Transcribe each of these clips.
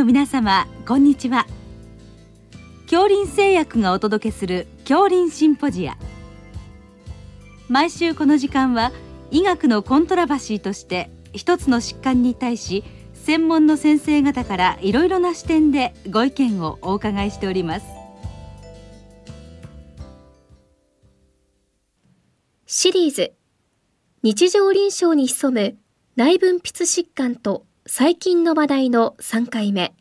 の皆様こんにちは。恐林製薬がお届けする恐林シンポジア。毎週この時間は医学のコントラバシーとして一つの疾患に対し専門の先生方からいろいろな視点でご意見をお伺いしております。シリーズ。日常臨床に潜む内分泌疾患と細菌の話題の3回目。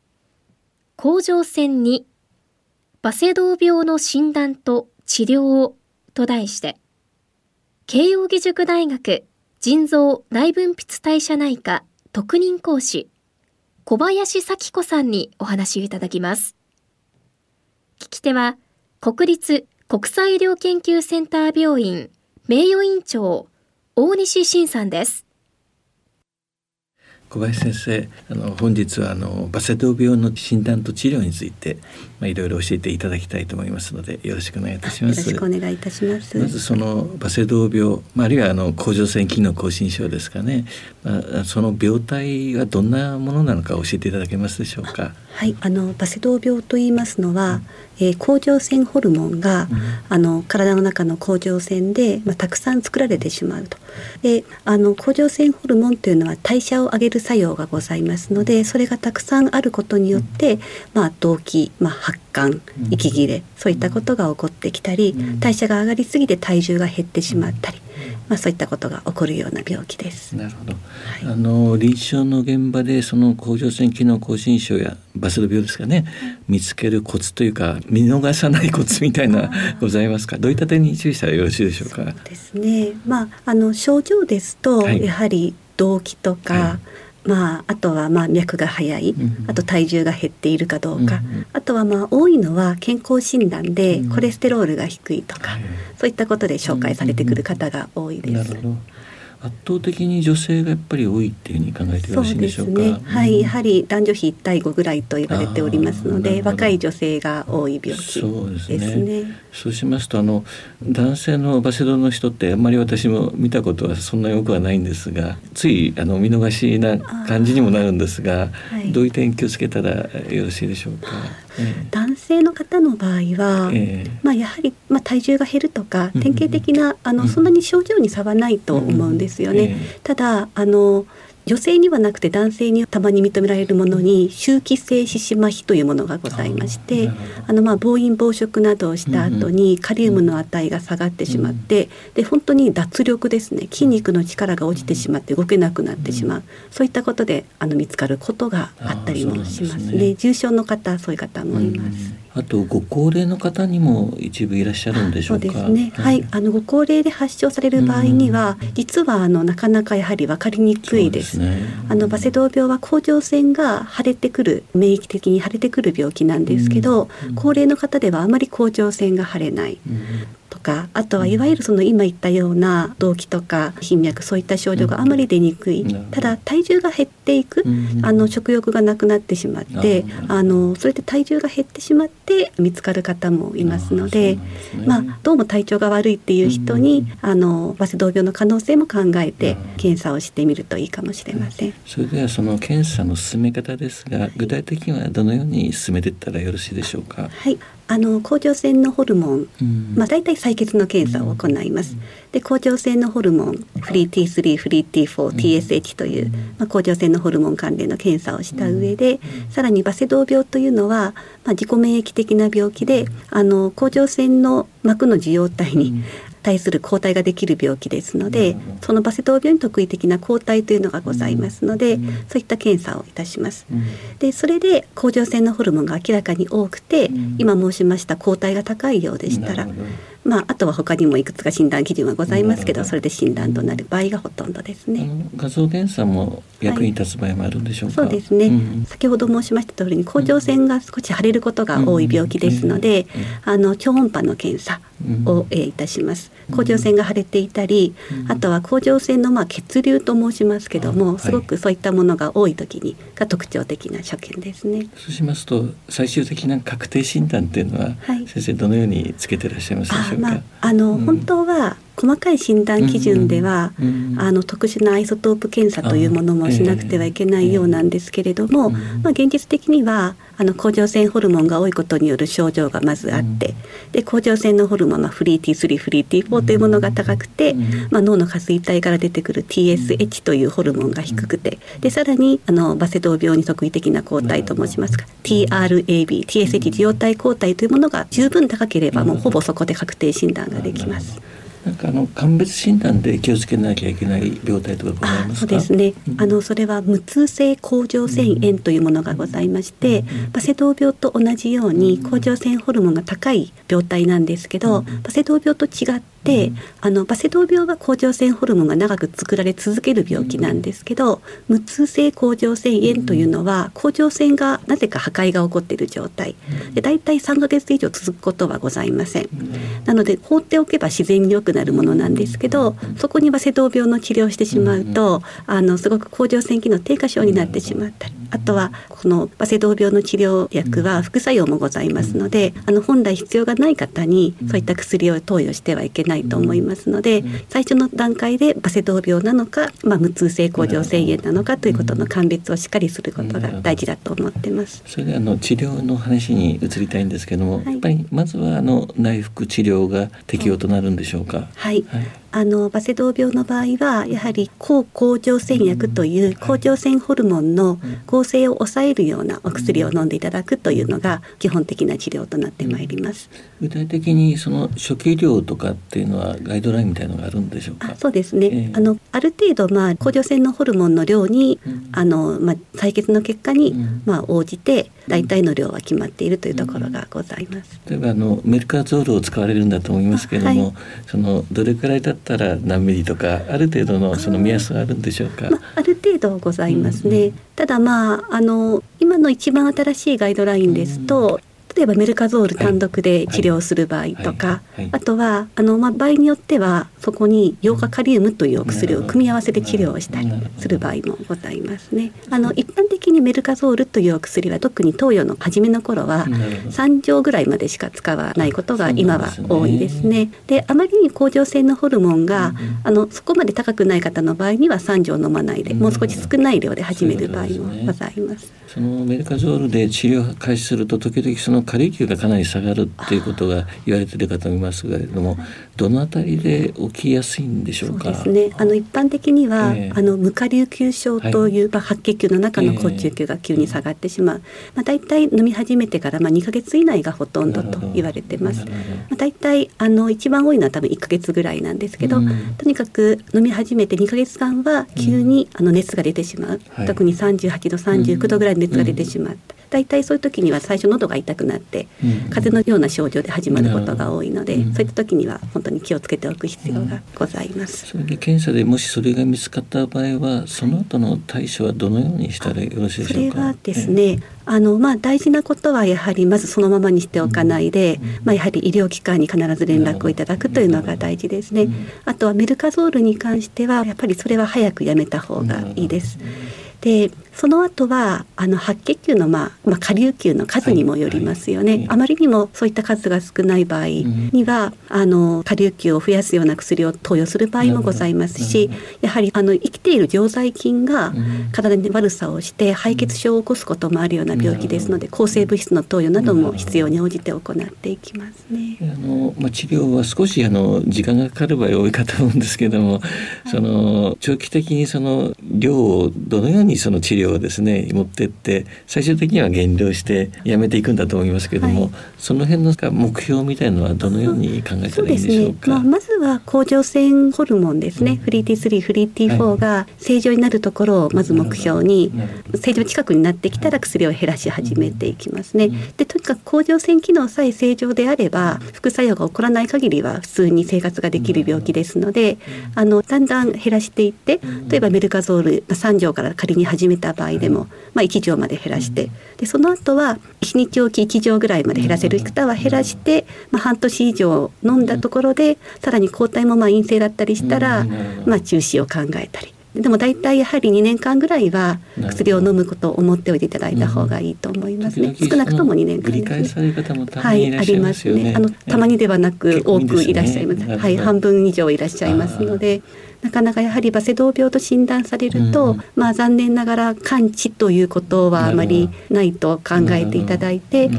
甲状腺にバセドウ病の診断と治療をと題して慶應義塾大学腎臓内分泌代謝内科特任講師小林咲子さんにお話をいただきます。聞き手は国立国際医療研究センター病院名誉院長大西晋さんです。小林先生あの本日はあのバセドウ病の診断と治療についてまあいろいろ教えていただきたいと思いますのでよろしくお願いいたします。よろしくお願いいたします。まずそのバセドウ病、まあ、あるいはあの甲状腺機能亢進症ですかね、まあ、その病態はどんなものなのか教えていただけますでしょうか？はい、あのバセドウ病と言いますのは、えー、甲状腺ホルモンが、うん、あの体の中の甲状腺で、まあ、たくさん作られてしまうと。であの甲状腺ホルモンというのは代謝を上げる作用がございますのでそれがたくさんあることによって、うん、まあ、動悸、まあ、発汗息切れそういったことが起こってきたり代謝が上がりすぎて体重が減ってしまったり。まあ、そういったことが起こるような病気です。なるほど。はい、あの臨床の現場でその甲状腺機能亢進症やバセド病ですかね、見つけるコツというか見逃さないコツみたいなございますか？どういった点に注意したらよろしいでしょうか？そうですね。まああの症状ですと、はい、やはり動悸とか、はいまあ、あとはまあ脈が速い、あと体重が減っているかどうか、あとはまあ多いのは健康診断でコレステロールが低いとか、そういったことで紹介されてくる方が多いです。圧倒的に女性がやっぱり多いっていうふうに考えてよろしいでしょうか？うね、はい、やはり男女比一対五ぐらいと言われておりますので、若い女性が多い病気ですね。そうねそうしますとあの男性のバセドの人ってあんまり私も見たことはそんなに多くはないんですが、ついあの見逃しな感じにもなるんですが、はい、どういう点気をつけたらよろしいでしょうか？男性の方の場合は、えー、まあ、やはり、まあ、体重が減るとか典型的な、あのそんなに症状に差はないと思うんですよね。えー、ただあの女性にはなくて男性にたまに認められるものに周期性四肢麻痺というものがございましてあのまあ暴飲暴食などをした後にカリウムの値が下がってしまってで本当に脱力ですね。筋肉の力が落ちてしまって動けなくなってしまう。そういったことであの見つかることがあったりもしますね。重症の方そういう方もいます。あとご高齢の方にも一部いらっしゃるんでしょうか？そうですね。はい、あのご高齢で発症される場合には、うん、実はあのなかなかやはりわかりにくいです。ですね、あのバセドウ病は甲状腺が腫れてくる免疫的に腫れてくる病気なんですけど、うん、高齢の方ではあまり甲状腺が腫れない。うんとかあとはいわゆるその今言ったような動悸とか頻脈そういった症状があまり出にくい、ただ体重が減っていく、あの食欲がなくなってしまってあのそれで体重が減ってしまって見つかる方もいますので、まあ、どうも体調が悪いっていう人に、あのバセドウ病の可能性も考えて検査をしてみるといいかもしれません。それではその検査の進め方ですが具体的にはどのように進めていったらよろしいでしょうか？はいあの甲状腺のホルモン、うん、まあ大体採血の検査を行います。で甲状腺のホルモンフリー T3 フリー T4、TSH という、まあ、甲状腺のホルモン関連の検査をした上で、さらにバセドウ病というのは、まあ、自己免疫的な病気であの甲状腺の膜の受容体に対する抗体ができる病気ですので、そのバセドウ病に特異的な抗体というのがございますので、そういった検査をいたします。でそれで甲状腺のホルモンが明らかに多くて、今申しました抗体が高いようでしたら、まあ、あとは他にもいくつか診断基準はございますけどそれで診断となる場合がほとんどですね。画像検査も役に立つ場合もあるんでしょうか、はい、そうですね、うん、先ほど申しました通りに甲状腺が少し腫れることが多い病気ですので、あの超音波の検査を、えいたします。甲状腺が腫れていたり、あとは甲状腺のまあ血流と申しますけども、すごくそうい。ったものが多い時にが特徴的な所見ですねそうしますと最終的な確定診断っていうのは、先生どのようにつけてらっしゃいますでしょうか？まあ、あの、うん、本当は細かい診断基準では、うんうん、あの特殊なアイソトープ検査というものもしなくてはいけないようなんですけれども、まあ、現実的にはあの甲状腺ホルモンが多いことによる症状がまずあって、で甲状腺のホルモンはフリー T3 フリー T4 というものが高くて、まあ、脳の下垂体から出てくる TSH というホルモンが低くてでさらにあのバセドウ病に特異的な抗体と申しますか TRAB TSH 受容体抗体というものが十分高ければもうほぼそこで確定診断ができます。なんかあの鑑別診断で気をつけなきゃいけない病態とかございますそうですね、うん、あのそれは無痛性甲状腺炎というものがございまして、うん、バセドウ病と同じように甲状腺ホルモンが高い病態なんですけど、うん、バセドウ病と違って、あのバセドウ病は甲状腺ホルモンが長く作られ続ける病気なんですけど、無痛性甲状腺炎というのは甲状腺がなぜか破壊が起こっている状態。で大体3ヶ月以上続くことはございません。なので放っておけば自然になるものなんですけどそこにバセドウ病の治療をしてしまうとあのすごく甲状腺機能低下症になってしまった。りあとはこのバセドウ病の治療薬は副作用もございますのであの本来必要がない方にそういった薬を投与してはいけないと思いますので最初の段階でバセドウ病なのか、まあ、無痛性甲状腺炎なのかということの鑑別をしっかりすることが大事だと思ってます。それであの治療の話に移りたいんですけども、はい、やっぱりまずはあの内服治療が適用となるんでしょうか？はい、はいあのバセドウ病の場合はやはり抗甲状腺薬という甲状腺ホルモンの合成を抑えるようなお薬を飲んでいただくというのが基本的な治療となってまいります。具体的にその初期量とかっていうのはガイドラインみたいのがあるんでしょうか？そうですね。えー、あのある程度まあ甲状腺のホルモンの量に、うん、あのまあ採血の結果に、うん、まあ応じて大体の量は決まっているというところがございます。例えばあのメルカゾールを使われるんだと思いますけれども、はい、そのどれくらいだったら何ミリとかある程度のその目安があるんでしょうか？まあ、ある程度ございますね。うんうん、ただまああの今の一番新しいガイドラインですと、例えばメルカゾール単独で治療する場合とか、あとはあの、まあ、場合によってはそこにヨーガカリウムというお薬を組み合わせて治療をしたりする場合もございますね。あの一般的にメルカゾールというお薬は特に投与の初めの頃は3錠ぐらいまでしか使わないことが今は多いですね。であまりに甲状腺のホルモンがあのそこまで高くない方の場合には3錠飲まないでもう少し少ない量で始める場合もございます。そのメルカゾールで治療開始すると時々そのカリキューがかなり下がるっていうことが言われている方もいますけれどもどのあたりで起きやすいんでしょうか？そうですね。あの一般的には、えー、あの無下流球症という、はい、まあ、白血球の中の高中球が急に下がってしまう、えー、まあ、大体飲み始めてからまあ2か月以内がほとんどと言われてます。まあ、大体あの一番多いのは多分1か月ぐらいなんですけど、うん、とにかく飲み始めて2か月間は急にあの熱が出てしまう、うん、特に38度39度ぐらいの熱が出てしまった。大体そういう時には最初喉が痛くなって、風邪のような症状で始まることが多いので、うん、そういった時には本当に気をつけておく必要がございます。それで検査でもしそれが見つかった場合はその後の対処はどのようにしたらよろしいでしょうか？それはですね、あのまあ大事なことはやはりまずそのままにしておかないで、まあやはり医療機関に必ず連絡をいただくというのが大事ですね。あとはメルカゾールに関してはやっぱりそれは早くやめた方がいいです。でその後はあの白血球の、まあまあ、下流球の数にもよりますよね、はいはい、あまりにもそういった数が少ない場合には、うん、あの下流球を増やすような薬を投与する場合もございますしやはりあの生きている常在菌が体に悪さをして敗血症を起こすこともあるような病気ですので抗生物質の投与なども必要に応じて行っていきますね。あのまあ、治療は少しあの時間がかかる場合多いかと思うんですけれども、その長期的にその量をどのようにその治療をですね持ってって最終的には減量してやめていくんだと思いますけれども、はい、その辺の目標みたいのはどのように考えたらいいでしょうか？うね。まあ、まずは甲状腺ホルモンですね、うん、フリー T3 フリー T4 が正常になるところをまず目標に、正常近くになってきたら薬を減らし始めていきますね。でとにかく甲状腺機能さえ正常であれば副作用が起こらない限りは普通に生活ができる病気ですので、あのだんだん減らしていって例えばメルカゾール3錠から仮に始めた場合でも、まあ、1錠まで減らしてでその後は1日おき1錠ぐらいまで減らせる方は減らして、まあ、半年以上飲んだところでさらに抗体もまあ陰性だったりしたら、まあ、中止を考えたり。でも大体やはり2年間ぐらいは薬を飲むことを思っておいていただいた方がいいと思いますね。少なくとも2年間ですね。はい、ありますね。あのたまにではなく多くいらっしゃいます。すね、はい、半分以上いらっしゃいますので。なかなかやはりバセドウ病と診断されると、うん、まあ残念ながら完治ということはあまりないと考えていただいて、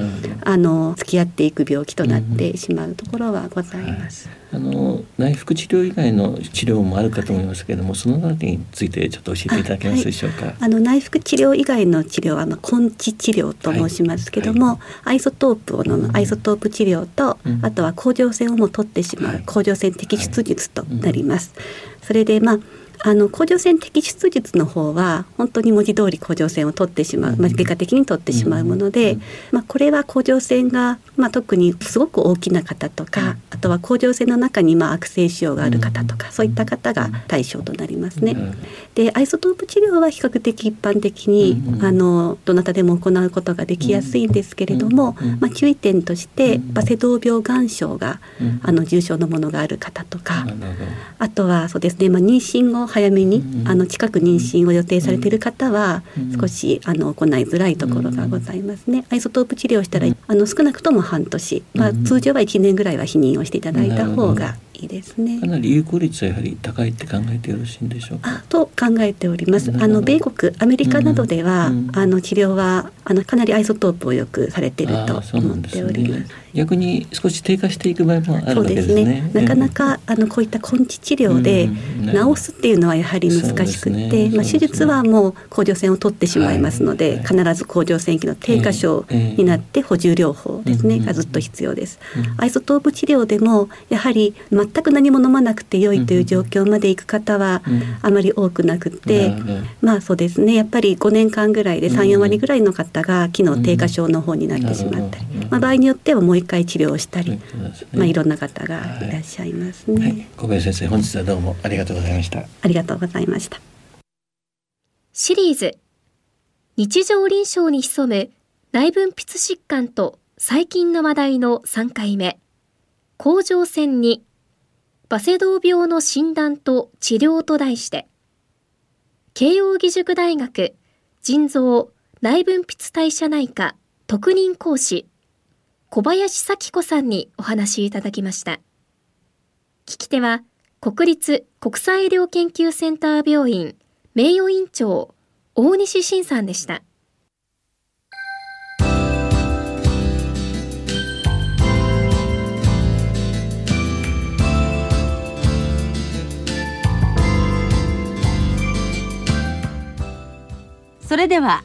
あの付き合っていく病気となってしまうところはございます。あの内服治療以外の治療もあるかと思いますけれども、そのあたりについてちょっと教えていただけますでしょうか？はい、あの内服治療以外の治療はあの根治治療と申しますけども、はい。はい、アイソトープを飲む、アイソトープ治療と、うん、あとは甲状腺をも取ってしまう甲状腺摘出術となります。それでまああの甲状腺摘出術の方は本当に文字通り甲状腺を取ってしまう、まあ、外科的に取ってしまうもので、まあ、これは甲状腺が、まあ、特にすごく大きな方とかあとは甲状腺の中にまあ悪性腫瘍がある方とかそういった方が対象となりますね。でアイソトープ治療は比較的一般的にあのどなたでも行うことができやすいんですけれども、まあ、注意点としてバセドウ病眼症があの重症のものがある方とかあとはそうですね、まあ、妊娠後早めに、あの近く妊娠を予定されている方は、少しあの行いづらいところがございますね。アイソトープ治療したら、あの少なくとも半年、まあ、通常は1年ぐらいは避妊をしていただいた方がいですね。かなり有効率はやはり高いって考えてよろしいんでしょうか？と考えております。あの米国アメリカなどでは、うん、あの治療はあのかなりアイソトープをよくされていると思っております。すね、逆に少し低下していく場合もあるわけですね。すね。なかなかあのこういった根治治療で治すっていうのはやはり難しくて、ね、まあ手術はもう甲状腺を取ってしまいますので、はい、必ず甲状腺機の低下症になって補充療法ですね、がずっと必要です。アイソトープ治療でもやはり全く何も飲まなくて良いという状況までいく方はあまり多くなくて、まあそうですね。やっぱり5年間ぐらいで34割ぐらいの方が機能低下症の方になってしまったり、まあ、場合によってはもう一回治療をしたり、まあ、いろんな方がいらっしゃいますね。はい、小林先生本日はどうもありがとうございました。ありがとうございました。シリーズ日常臨床に潜む内分泌疾患と最近の話題の3回目甲状腺にバセドウ病の診断と治療と題して、慶應義塾大学腎臓内分泌代謝内科特任講師、小林咲子さんにお話いただきました。聞き手は、国立国際医療研究センター病院名誉院長、大西晋さんでした。それでは